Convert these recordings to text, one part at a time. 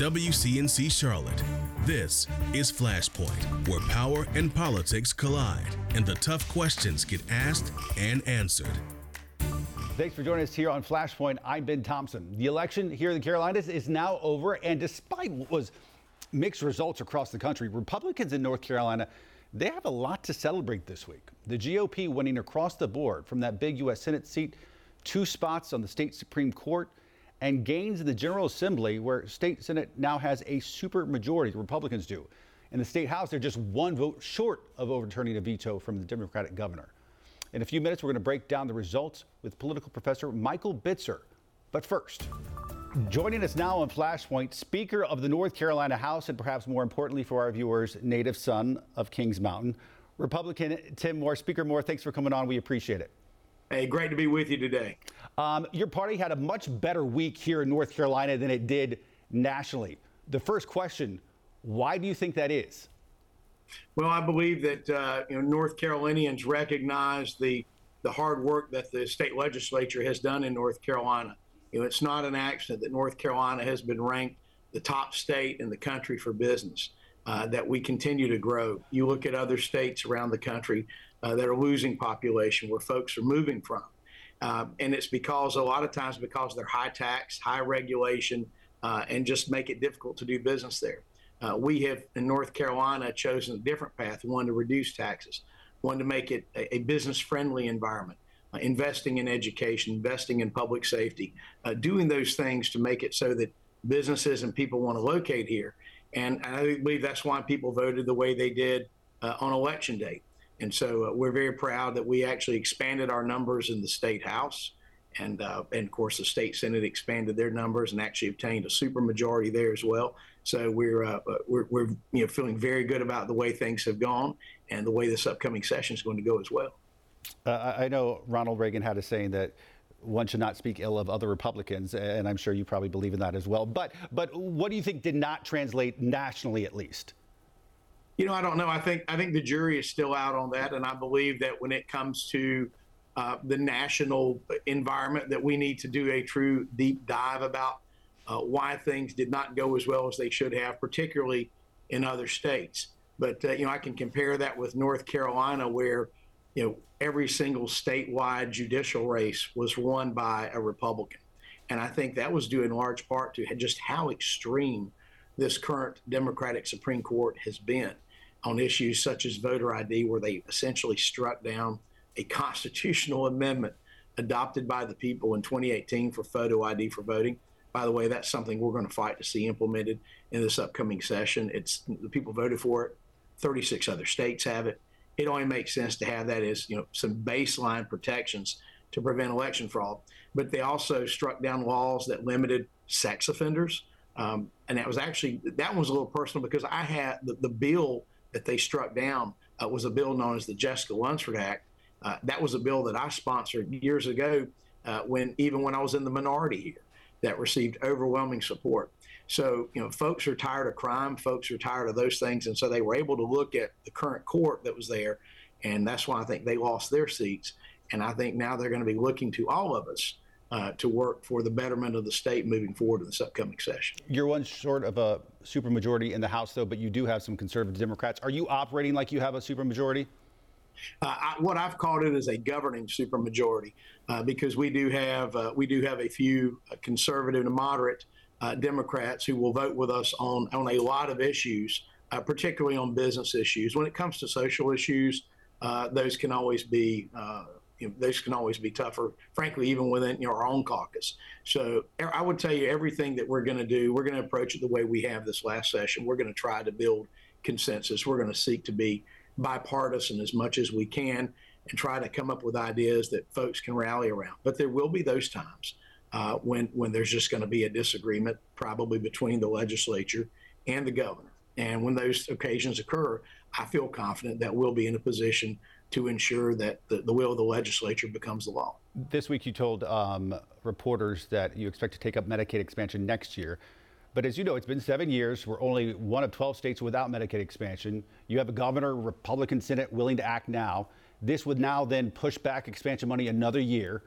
WCNC Charlotte. This is Flashpoint, where power and politics collide and the tough questions get asked and answered. Thanks for joining us here on Flashpoint. I'm Ben Thompson. The election here in the Carolinas is now over, and despite what was mixed results across the country, Republicans in North Carolina they have a lot to celebrate this week. The GOP winning across the board from that big U.S. Senate seat, two spots on the state Supreme Court, and gains in the General Assembly, where state Senate now has a super majority, the Republicans do. In the state House, they're just one vote short of overturning a veto from the Democratic governor. In a few minutes, we're going to break down the results with political professor Michael Bitzer. But first, joining us now on Flashpoint, Speaker of the North Carolina House, and perhaps more importantly for our viewers, native son of Kings Mountain, Republican Tim Moore. Speaker Moore, thanks for coming on. We appreciate it. Hey, great to be with you today. Um, your party had a much better week here in North Carolina than it did nationally. The first question why do you think that is? Well, I believe that uh, you know North Carolinians recognize the the hard work that the state legislature has done in North Carolina. You know, it's not an accident that North Carolina has been ranked the top state in the country for business. Uh, that we continue to grow. You look at other states around the country uh, that are losing population, where folks are moving from. Um, and it's because a lot of times because they're high tax, high regulation, uh, and just make it difficult to do business there. Uh, we have in North Carolina chosen a different path, one to reduce taxes, one to make it a, a business friendly environment, uh, investing in education, investing in public safety, uh, doing those things to make it so that businesses and people want to locate here. And I believe that's why people voted the way they did uh, on election day. And so uh, we're very proud that we actually expanded our numbers in the state house. And, uh, and of course, the state senate expanded their numbers and actually obtained a supermajority there as well. So we're, uh, uh, we're, we're you know, feeling very good about the way things have gone and the way this upcoming session is going to go as well. Uh, I know Ronald Reagan had a saying that one should not speak ill of other Republicans, and I'm sure you probably believe in that as well. But but what do you think did not translate nationally, at least? You know, I don't know. I think I think the jury is still out on that, and I believe that when it comes to uh, the national environment, that we need to do a true deep dive about uh, why things did not go as well as they should have, particularly in other states. But uh, you know, I can compare that with North Carolina, where you know every single statewide judicial race was won by a Republican, and I think that was due in large part to just how extreme this current Democratic Supreme Court has been on issues such as voter ID, where they essentially struck down a constitutional amendment adopted by the people in 2018 for photo ID for voting. By the way, that's something we're going to fight to see implemented in this upcoming session. It's the people voted for it. 36 other states have it. It only makes sense to have that as you know some baseline protections to prevent election fraud. But they also struck down laws that limited sex offenders, um, and that was actually that one was a little personal because I had the, the bill that they struck down uh, was a bill known as the Jessica Lunsford Act. Uh, that was a bill that I sponsored years ago uh, when even when I was in the minority here that received overwhelming support. So, you know, folks are tired of crime, folks are tired of those things. And so they were able to look at the current court that was there. And that's why I think they lost their seats. And I think now they're going to be looking to all of us uh, to work for the betterment of the state moving forward in this upcoming session. You're one short of a supermajority in the House, though, but you do have some conservative Democrats. Are you operating like you have a supermajority? Uh, I, what I've called it is a governing supermajority uh, because we do have uh, we do have a few uh, conservative and moderate uh, Democrats who will vote with us on on a lot of issues, uh, particularly on business issues. When it comes to social issues, those can always be you know, those can always be tougher, frankly, even within you know, our own caucus. So I would tell you everything that we're going to do, we're going to approach it the way we have this last session. We're going to try to build consensus. We're going to seek to be bipartisan as much as we can and try to come up with ideas that folks can rally around. But there will be those times uh, when when there's just going to be a disagreement, probably between the legislature and the governor. And when those occasions occur, I feel confident that we'll be in a position to ensure that the, the will of the legislature becomes the law. This week, you told um, reporters that you expect to take up Medicaid expansion next year. But as you know, it's been seven years. We're only one of 12 states without Medicaid expansion. You have a governor, Republican Senate willing to act now. This would now then push back expansion money another year.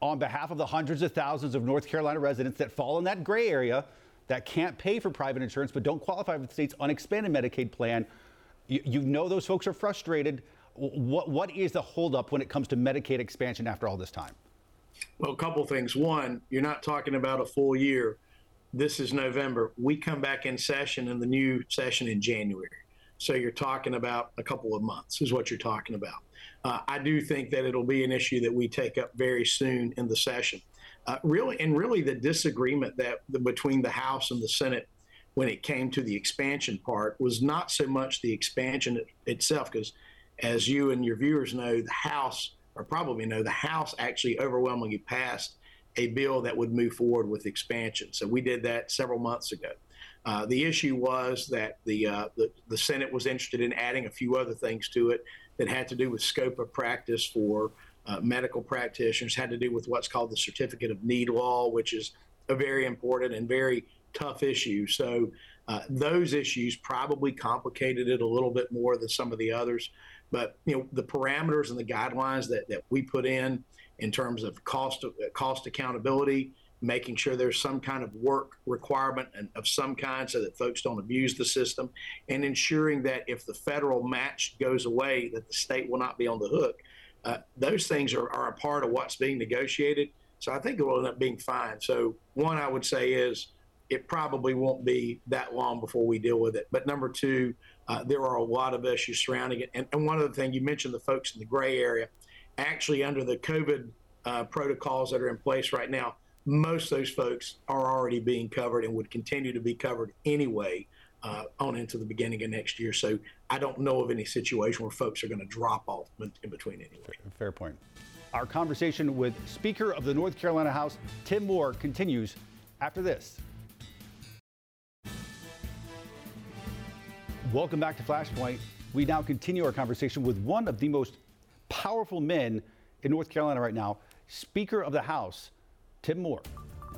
On behalf of the hundreds of thousands of North Carolina residents that fall in that gray area, that can't pay for private insurance but don't qualify for the state's unexpanded Medicaid plan. You, you know those folks are frustrated. What, what is the holdup when it comes to Medicaid expansion after all this time? Well, a couple things. One, you're not talking about a full year. This is November. We come back in session in the new session in January. So you're talking about a couple of months, is what you're talking about. Uh, I do think that it'll be an issue that we take up very soon in the session. Uh, really, and really, the disagreement that the, between the House and the Senate when it came to the expansion part was not so much the expansion itself, because as you and your viewers know, the House, or probably know, the House actually overwhelmingly passed a bill that would move forward with expansion. So we did that several months ago. Uh, the issue was that the, uh, the, the Senate was interested in adding a few other things to it that had to do with scope of practice for uh, medical practitioners, had to do with what's called the Certificate of Need law, which is a very important and very tough issue. So uh, those issues probably complicated it a little bit more than some of the others. But you know the parameters and the guidelines that, that we put in in terms of cost cost accountability, making sure there's some kind of work requirement and of some kind so that folks don't abuse the system, and ensuring that if the federal match goes away, that the state will not be on the hook. Uh, those things are, are a part of what's being negotiated. So I think it will end up being fine. So one I would say is it probably won't be that long before we deal with it. But number two, uh, there are a lot of issues surrounding it. And, and one of the things you mentioned, the folks in the gray area, actually under the COVID uh, protocols that are in place right now, most of those folks are already being covered and would continue to be covered anyway uh, on into the beginning of next year. So I don't know of any situation where folks are going to drop off in between anyway. Fair point. Our conversation with Speaker of the North Carolina House, Tim Moore, continues after this. Welcome back to Flashpoint. We now continue our conversation with one of the most powerful men in North Carolina right now, Speaker of the House, Tim Moore.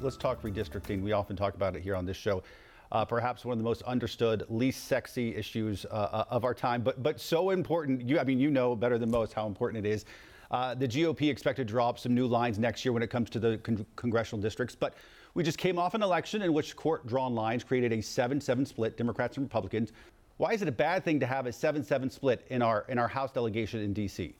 Let's talk redistricting. We often talk about it here on this show. Uh, perhaps one of the most understood, least sexy issues uh, uh of our time, but but so important. You, I mean, you know better than most how important it is. Uh, the GOP expected to draw up some new lines next year when it comes to the con- congressional districts, but we just came off an election in which court-drawn lines created a 7-7 split, Democrats and Republicans. Why is it a bad thing to have a 7-7 split in our in our House delegation in D.C.?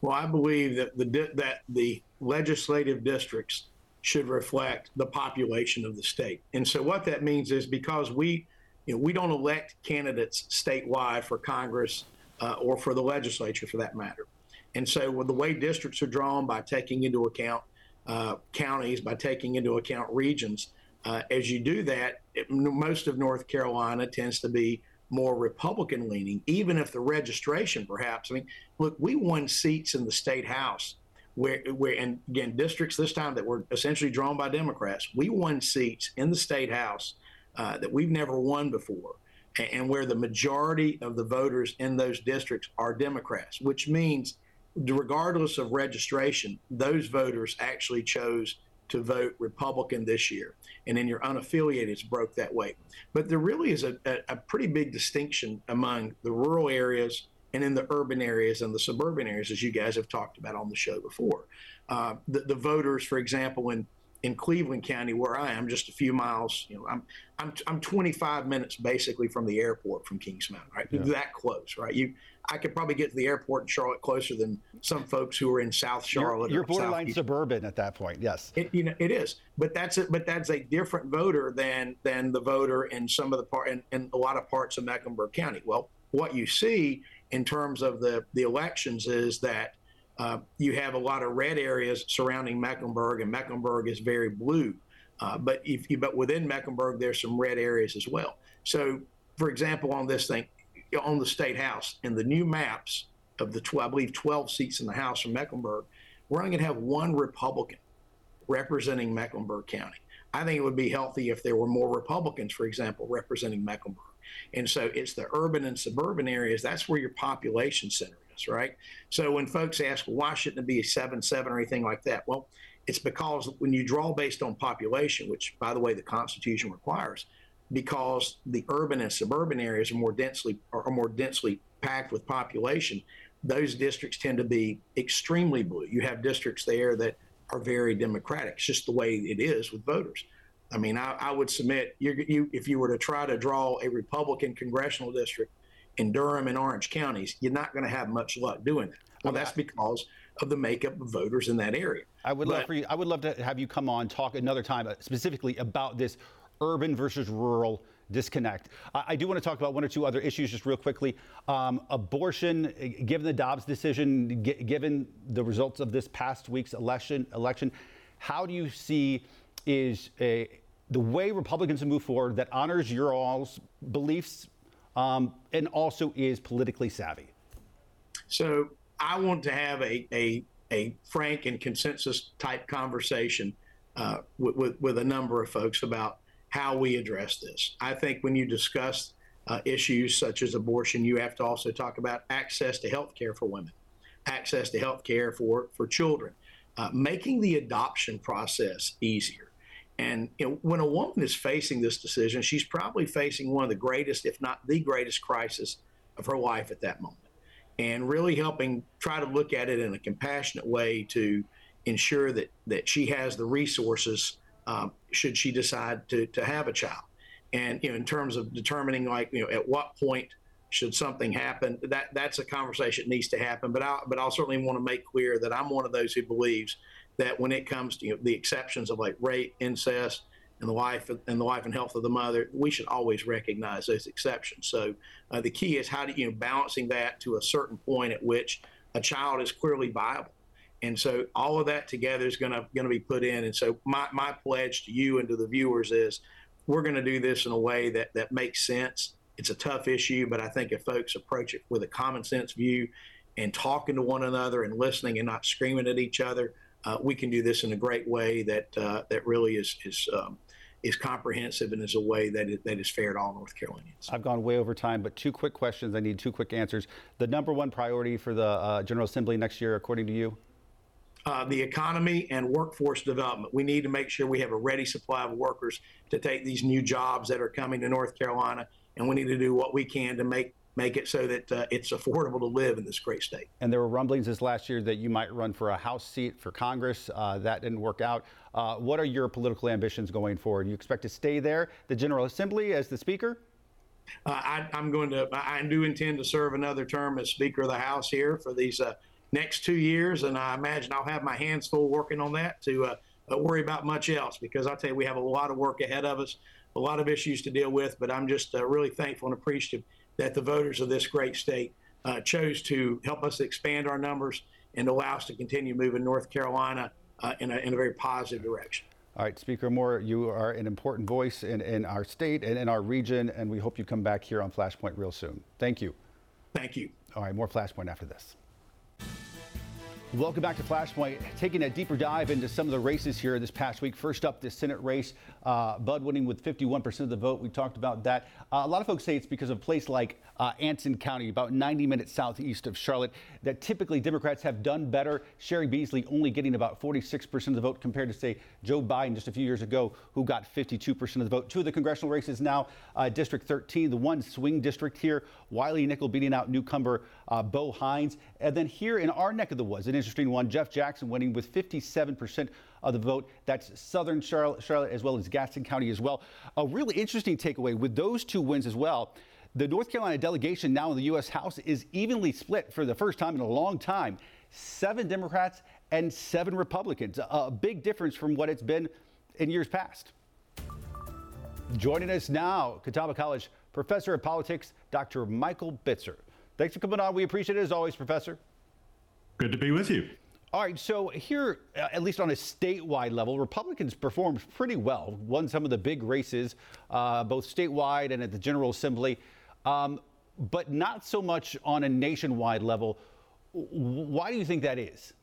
Well, I believe that the that the legislative districts should reflect the population of the state. And so what that means is because we you know, we don't elect candidates statewide for Congress uh, or for the legislature for that matter. And so with the way districts are drawn by taking into account uh, counties, by taking into account regions, uh, as you do that, it, most of North Carolina tends to be more Republican leaning, even if the registration perhaps. I mean, look, we won seats in the state house where, where and again, districts this time that were essentially drawn by Democrats. We won seats in the state house uh, that we've never won before, and, and where the majority of the voters in those districts are Democrats, which means, regardless of registration, those voters actually chose to vote Republican this year. And in your unaffiliated, it's broke that way. But there really is a, a, a pretty big distinction among the rural areas and in the urban areas and the suburban areas, as you guys have talked about on the show before. Uh, the, the, voters, for example, in in Cleveland County, where I am, just a few miles, you know, I'm I'm I'm 25 minutes basically from the airport from Kings Mountain, right? Yeah. That close, right? You, I could probably get to the airport in Charlotte closer than some folks who are in South Charlotte. You're, you're borderline suburban at that point, yes. It, you know, it is, but that's it. But that's a different voter than than the voter in some of the part in, in a lot of parts of Mecklenburg County. Well, what you see in terms of the, the elections is that uh, you have a lot of red areas surrounding Mecklenburg, and Mecklenburg is very blue. Uh, but if you, but within Mecklenburg, there's some red areas as well. So, for example, on this thing, on the state house, and the new maps of the 12, I believe 12 seats in the House from Mecklenburg, we're only going to have one Republican representing Mecklenburg County. I think it would be healthy if there were more Republicans, for example, representing Mecklenburg. And so it's the urban and suburban areas, that's where your population center is, right? So when folks ask, why shouldn't it be a 7 7 or anything like that? Well, it's because when you draw based on population, which, by the way, the Constitution requires, because the urban and suburban areas are more densely are more densely packed with population, those districts tend to be extremely blue. You have districts there that are very democratic. It's just the way it is with voters. I mean, I, I would submit you, you if you were to try to draw a Republican congressional district in Durham and Orange counties, you're not going to have much luck doing that. Well, that's because of the makeup of voters in that area. I would but, love for you. I would love to have you come on talk another time uh, specifically about this urban versus rural disconnect. I, I, do want to talk about one or two other issues just real quickly. Um, abortion, given the Dobbs decision, g- given the results of this past week's election, election, how do you see is a, the way Republicans move forward that honors your all's beliefs um, and also is politically savvy? So I want to have a, a, a frank and consensus type conversation uh, with, with, with a number of folks about how we address this. I think when you discuss uh, issues such as abortion, you have to also talk about access to health care for women, access to health care for, for children, uh, making the adoption process easier. And you know, when a woman is facing this decision, she's probably facing one of the greatest, if not the greatest, crisis of her life at that moment. And really helping try to look at it in a compassionate way to ensure that that she has the resources um, should she decide to, to have a child. And you know, in terms of determining like you know at what point should something happen, that that's a conversation that needs to happen. But I but I'll certainly want to make clear that I'm one of those who believes that when it comes to you know, the exceptions of like rape, incest, and the life and the life and health of the mother, we should always recognize those exceptions. So uh, the key is how do you know balancing that to a certain point at which a child is clearly viable and so all of that together is going to going to be put in. And so my, my pledge to you and to the viewers is we're going to do this in a way that that makes sense. It's a tough issue, but I think if folks approach it with a common sense view and talking to one another and listening and not screaming at each other, uh, we can do this in a great way that uh, that really is is um, is comprehensive and is a way that it, that is fair to all North Carolinians. I've gone way over time, but two quick questions. I need two quick answers. The number one priority for the uh, General Assembly next year, according to you? Uh, the economy and workforce development. We need to make sure we have a ready supply of workers to take these new jobs that are coming to North Carolina, and we need to do what we can to make make it so that uh, it's affordable to live in this great state. And there were rumblings this last year that you might run for a House seat for Congress. Uh, that didn't work out. Uh, what are your political ambitions going forward? You expect to stay there, the General Assembly, as the Speaker? Uh, I, am going to. I do intend to serve another term as Speaker of the House here for these uh, next two years, and I imagine I'll have my hands full working on that to uh, uh, worry about much else because I tell you we have a lot of work ahead of us, a lot of issues to deal with. But I'm just uh, really thankful and appreciative that the voters of this great state uh, chose to help us expand our numbers and allow us to continue moving North Carolina uh, in a, in a very positive direction. All right, Speaker Moore, you are an important voice in, in our state and in our region, and we hope you come back here on Flashpoint real soon. Thank you. Thank you. All right, more Flashpoint after this. Welcome back to Flashpoint. Taking a deeper dive into some of the races here this past week. First up, the Senate race. Uh, Budd winning with 51% of the vote. We talked about that. Uh, a lot of folks say it's because of a place like uh, Anson County, about 90 minutes southeast of Charlotte, that typically Democrats have done better. Cheri Beasley only getting about 46% of the vote compared to, say, Joe Biden just a few years ago, who got 52% of the vote. Two of the congressional races now, uh, District 13, the one swing district here, Wiley Nickel beating out newcomer uh, Bo Hines. And then here in our neck of the woods, an interesting one, Jeff Jackson winning with 57% of the vote. That's southern Charlotte, Charlotte as well as Gaston County as well. A really interesting takeaway with those two wins as well. The North Carolina delegation now in the U.S. House is evenly split for the first time in a long time. Seven Democrats and seven Republicans. A big difference from what it's been in years past. Joining us now, Catawba College professor of politics, Dr. Michael Bitzer. Thanks for coming on. We appreciate it as always, Professor. Good to be with you. All right, so here, uh, at least on a statewide level, Republicans performed pretty well, won some of the big races, uh, both statewide and at the General Assembly um, but not so much on a nationwide level. Why do you think that is?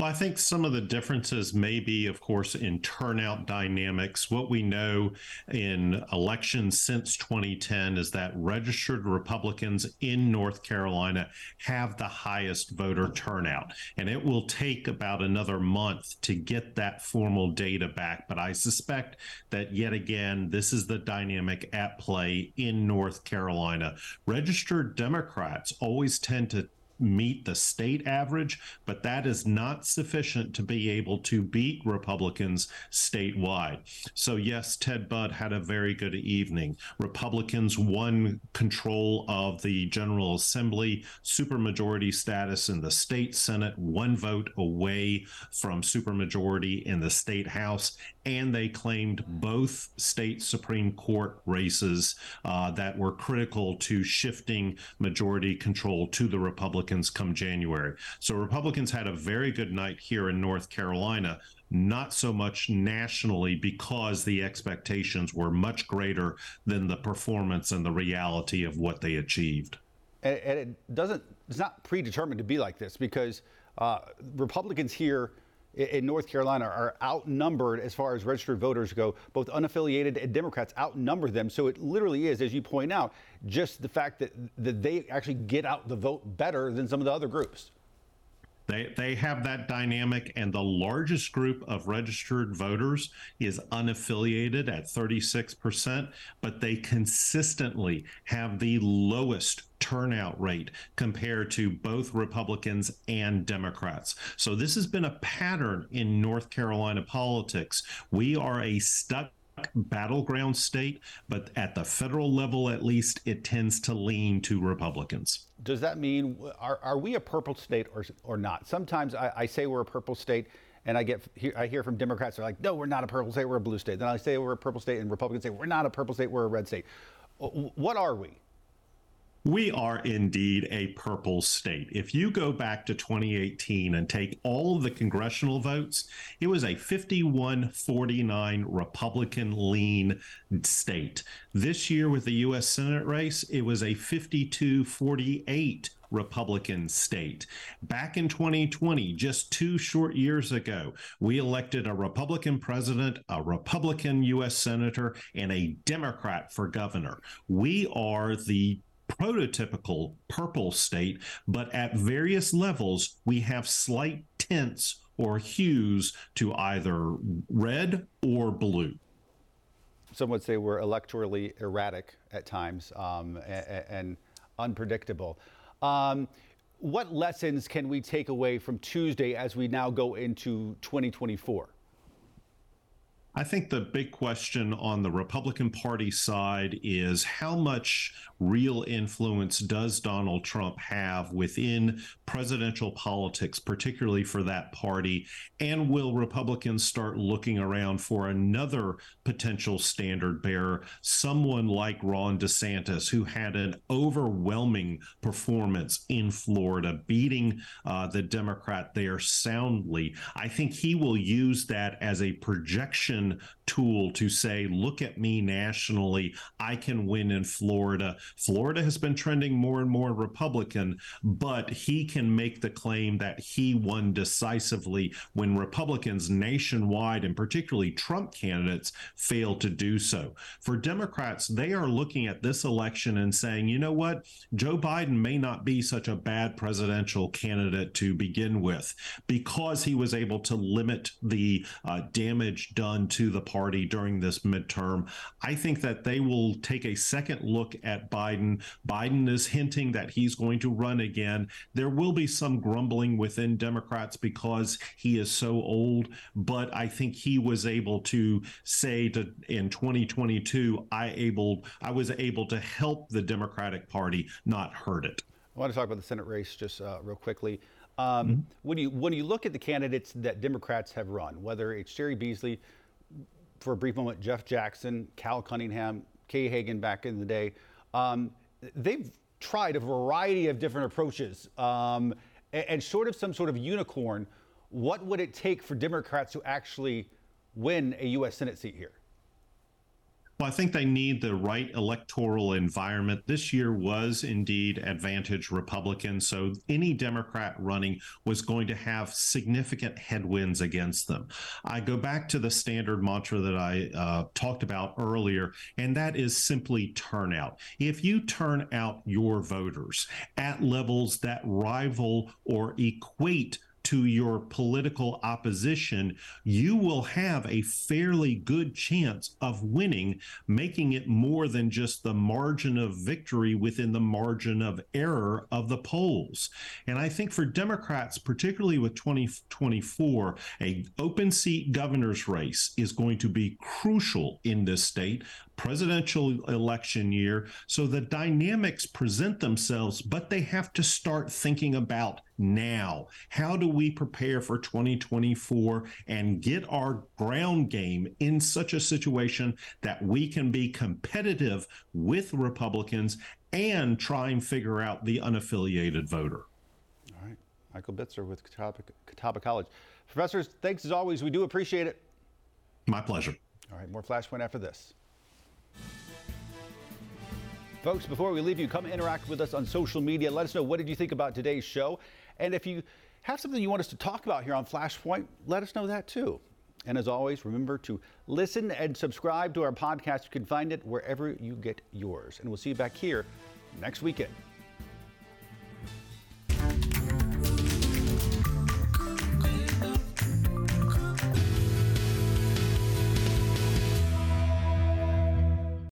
Well, I think some of the differences may be, of course, in turnout dynamics. What we know in elections since 2010 is that registered Republicans in North Carolina have the highest voter turnout. And it will take about another month to get that formal data back. But I suspect that yet again, this is the dynamic at play in North Carolina. Registered Democrats always tend to meet the state average, but that is not sufficient to be able to beat Republicans statewide. So, yes, Ted Budd had a very good evening. Republicans won control of the General Assembly, supermajority status in the state Senate, one vote away from supermajority in the state House, and they claimed both state Supreme Court races uh, that were critical to shifting majority control to the Republicans come January. So Republicans had a very good night here in North Carolina. Not so much nationally because the expectations were much greater than the performance and the reality of what they achieved. And, it doesn't, it's not predetermined to be like this because uh, Republicans here in North Carolina are outnumbered as far as registered voters go. Both unaffiliated and Democrats outnumber them. So it literally is, as you point out, just the fact that, that they actually get out the vote better than some of the other groups. They, they have that dynamic, and the largest group of registered voters is unaffiliated at 36%, but they consistently have the lowest turnout rate compared to both Republicans and Democrats. So this has been a pattern in North Carolina politics. We are a stuck battleground state, but at the federal level, at least, it tends to lean to Republicans. Does that mean are, are we a purple state or or not? Sometimes I, I say we're a purple state. And I get I hear from Democrats they're like, no, we're not a purple state, we're a blue state. Then I say we're a purple state, and Republicans say we're not a purple state, we're a red state. Uh, what are we? We are indeed a purple state. If you go back to 2018 and take all the congressional votes, it was a 51 49 Republican lean state. This year, with the U.S. Senate race, it was a 52 48 Republican state. Back in 2020, just two short years ago, we elected a Republican president, a Republican U.S. senator, and a Democrat for governor. We are the prototypical purple state, but at various levels, we have slight tints or hues to either red or blue. Some would say we're electorally erratic at times um, and, and, unpredictable. Um, what lessons can we take away from Tuesday as we now go into 2024? I think the big question on the Republican Party side is how much real influence does Donald Trump have within presidential politics, particularly for that party? And will Republicans start looking around for another potential standard bearer, someone like Ron DeSantis, who had an overwhelming performance in Florida, beating uh, the Democrat there soundly? I think he will use that as a projection tool to say, look at me nationally. I can win in Florida. Florida has been trending more and more Republican, but he can make the claim that he won decisively when Republicans nationwide, and particularly Trump candidates, fail to do so. For Democrats, they are looking at this election and saying, you know what? Joe Biden may not be such a bad presidential candidate to begin with because he was able to limit the uh, damage done to the party during this midterm. I think that they will take a second look at Biden. Biden is hinting that he's going to run again. There will be some grumbling within Democrats because he is so old, but I think he was able to say to in 2022, I able I was able to help the Democratic Party, not hurt it. I want to talk about the Senate race just uh, real quickly. Um, mm-hmm. When you when you look at the candidates that Democrats have run, whether it's Cheri Beasley, for a brief moment, Jeff Jackson, Cal Cunningham, Kay Hagan back in the day. Um, they've tried a variety of different approaches um, and, and, sort of some sort of unicorn. What would it take for Democrats to actually win a U.S. Senate seat here? Well, I think they need the right electoral environment. This year was indeed advantage Republican. So any Democrat running was going to have significant headwinds against them. I go back to the standard mantra that I uh, talked about earlier, and that is simply turnout. If you turn out your voters at levels that rival or equate to your political opposition, you will have a fairly good chance of winning, making it more than just the margin of victory within the margin of error of the polls. And I think for Democrats, particularly with 2024, a open seat governor's race is going to be crucial in this state presidential election year. So the dynamics present themselves, but they have to start thinking about now. How do we prepare for 2024 and get our ground game in such a situation that we can be competitive with Republicans and try and figure out the unaffiliated voter? All right. Michael Bitzer with Catawba, Catawba College. Professors, thanks as always. We do appreciate it. My pleasure. All right, more Flashpoint after this. Folks, before we leave you, come interact with us on social media. Let us know what did you think about today's show. And if you have something you want us to talk about here on Flashpoint, let us know that too. And as always, remember to listen and subscribe to our podcast. You can find it wherever you get yours. And we'll see you back here next weekend.